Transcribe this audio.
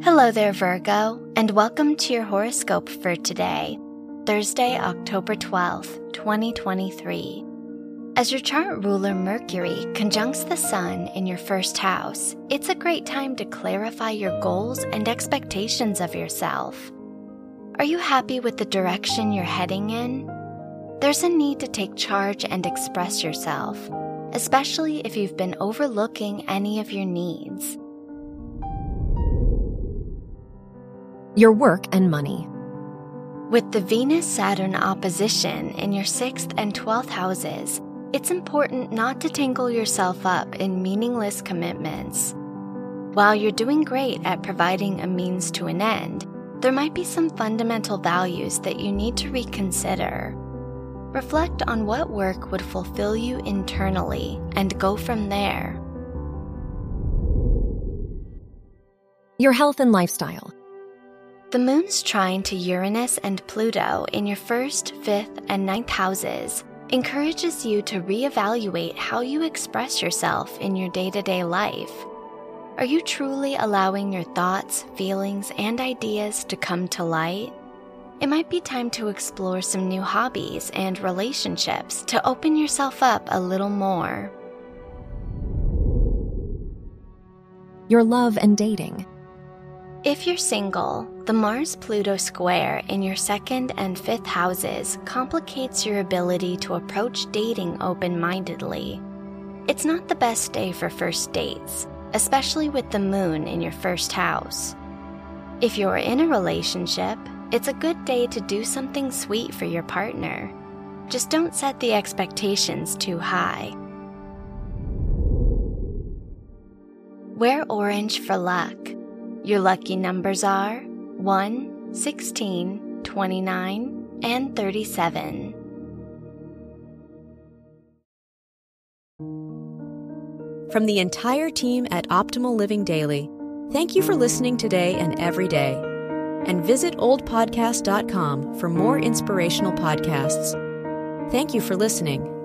Hello there, Virgo, and welcome to your horoscope for today, Thursday, October 12th, 2023. As your chart ruler Mercury conjuncts the Sun in your first house, it's a great time to clarify your goals and expectations of yourself. Are you happy with the direction you're heading in? There's a need to take charge and express yourself, especially if you've been overlooking any of your needs. Your work and money. With the Venus Saturn opposition in your 6th and 12th houses, it's important not to tangle yourself up in meaningless commitments. While you're doing great at providing a means to an end, there might be some fundamental values that you need to reconsider. Reflect on what work would fulfill you internally and go from there. Your health and lifestyle. The moon's trine to Uranus and Pluto in your first, fifth, and ninth houses encourages you to reevaluate how you express yourself in your day to day life. Are you truly allowing your thoughts, feelings, and ideas to come to light? It might be time to explore some new hobbies and relationships to open yourself up a little more. Your love and dating. If you're single, the Mars Pluto square in your second and fifth houses complicates your ability to approach dating open mindedly. It's not the best day for first dates, especially with the moon in your first house. If you're in a relationship, it's a good day to do something sweet for your partner. Just don't set the expectations too high. Wear orange for luck. Your lucky numbers are 1, 16, 29, and 37. From the entire team at Optimal Living Daily, thank you for listening today and every day. And visit oldpodcast.com for more inspirational podcasts. Thank you for listening.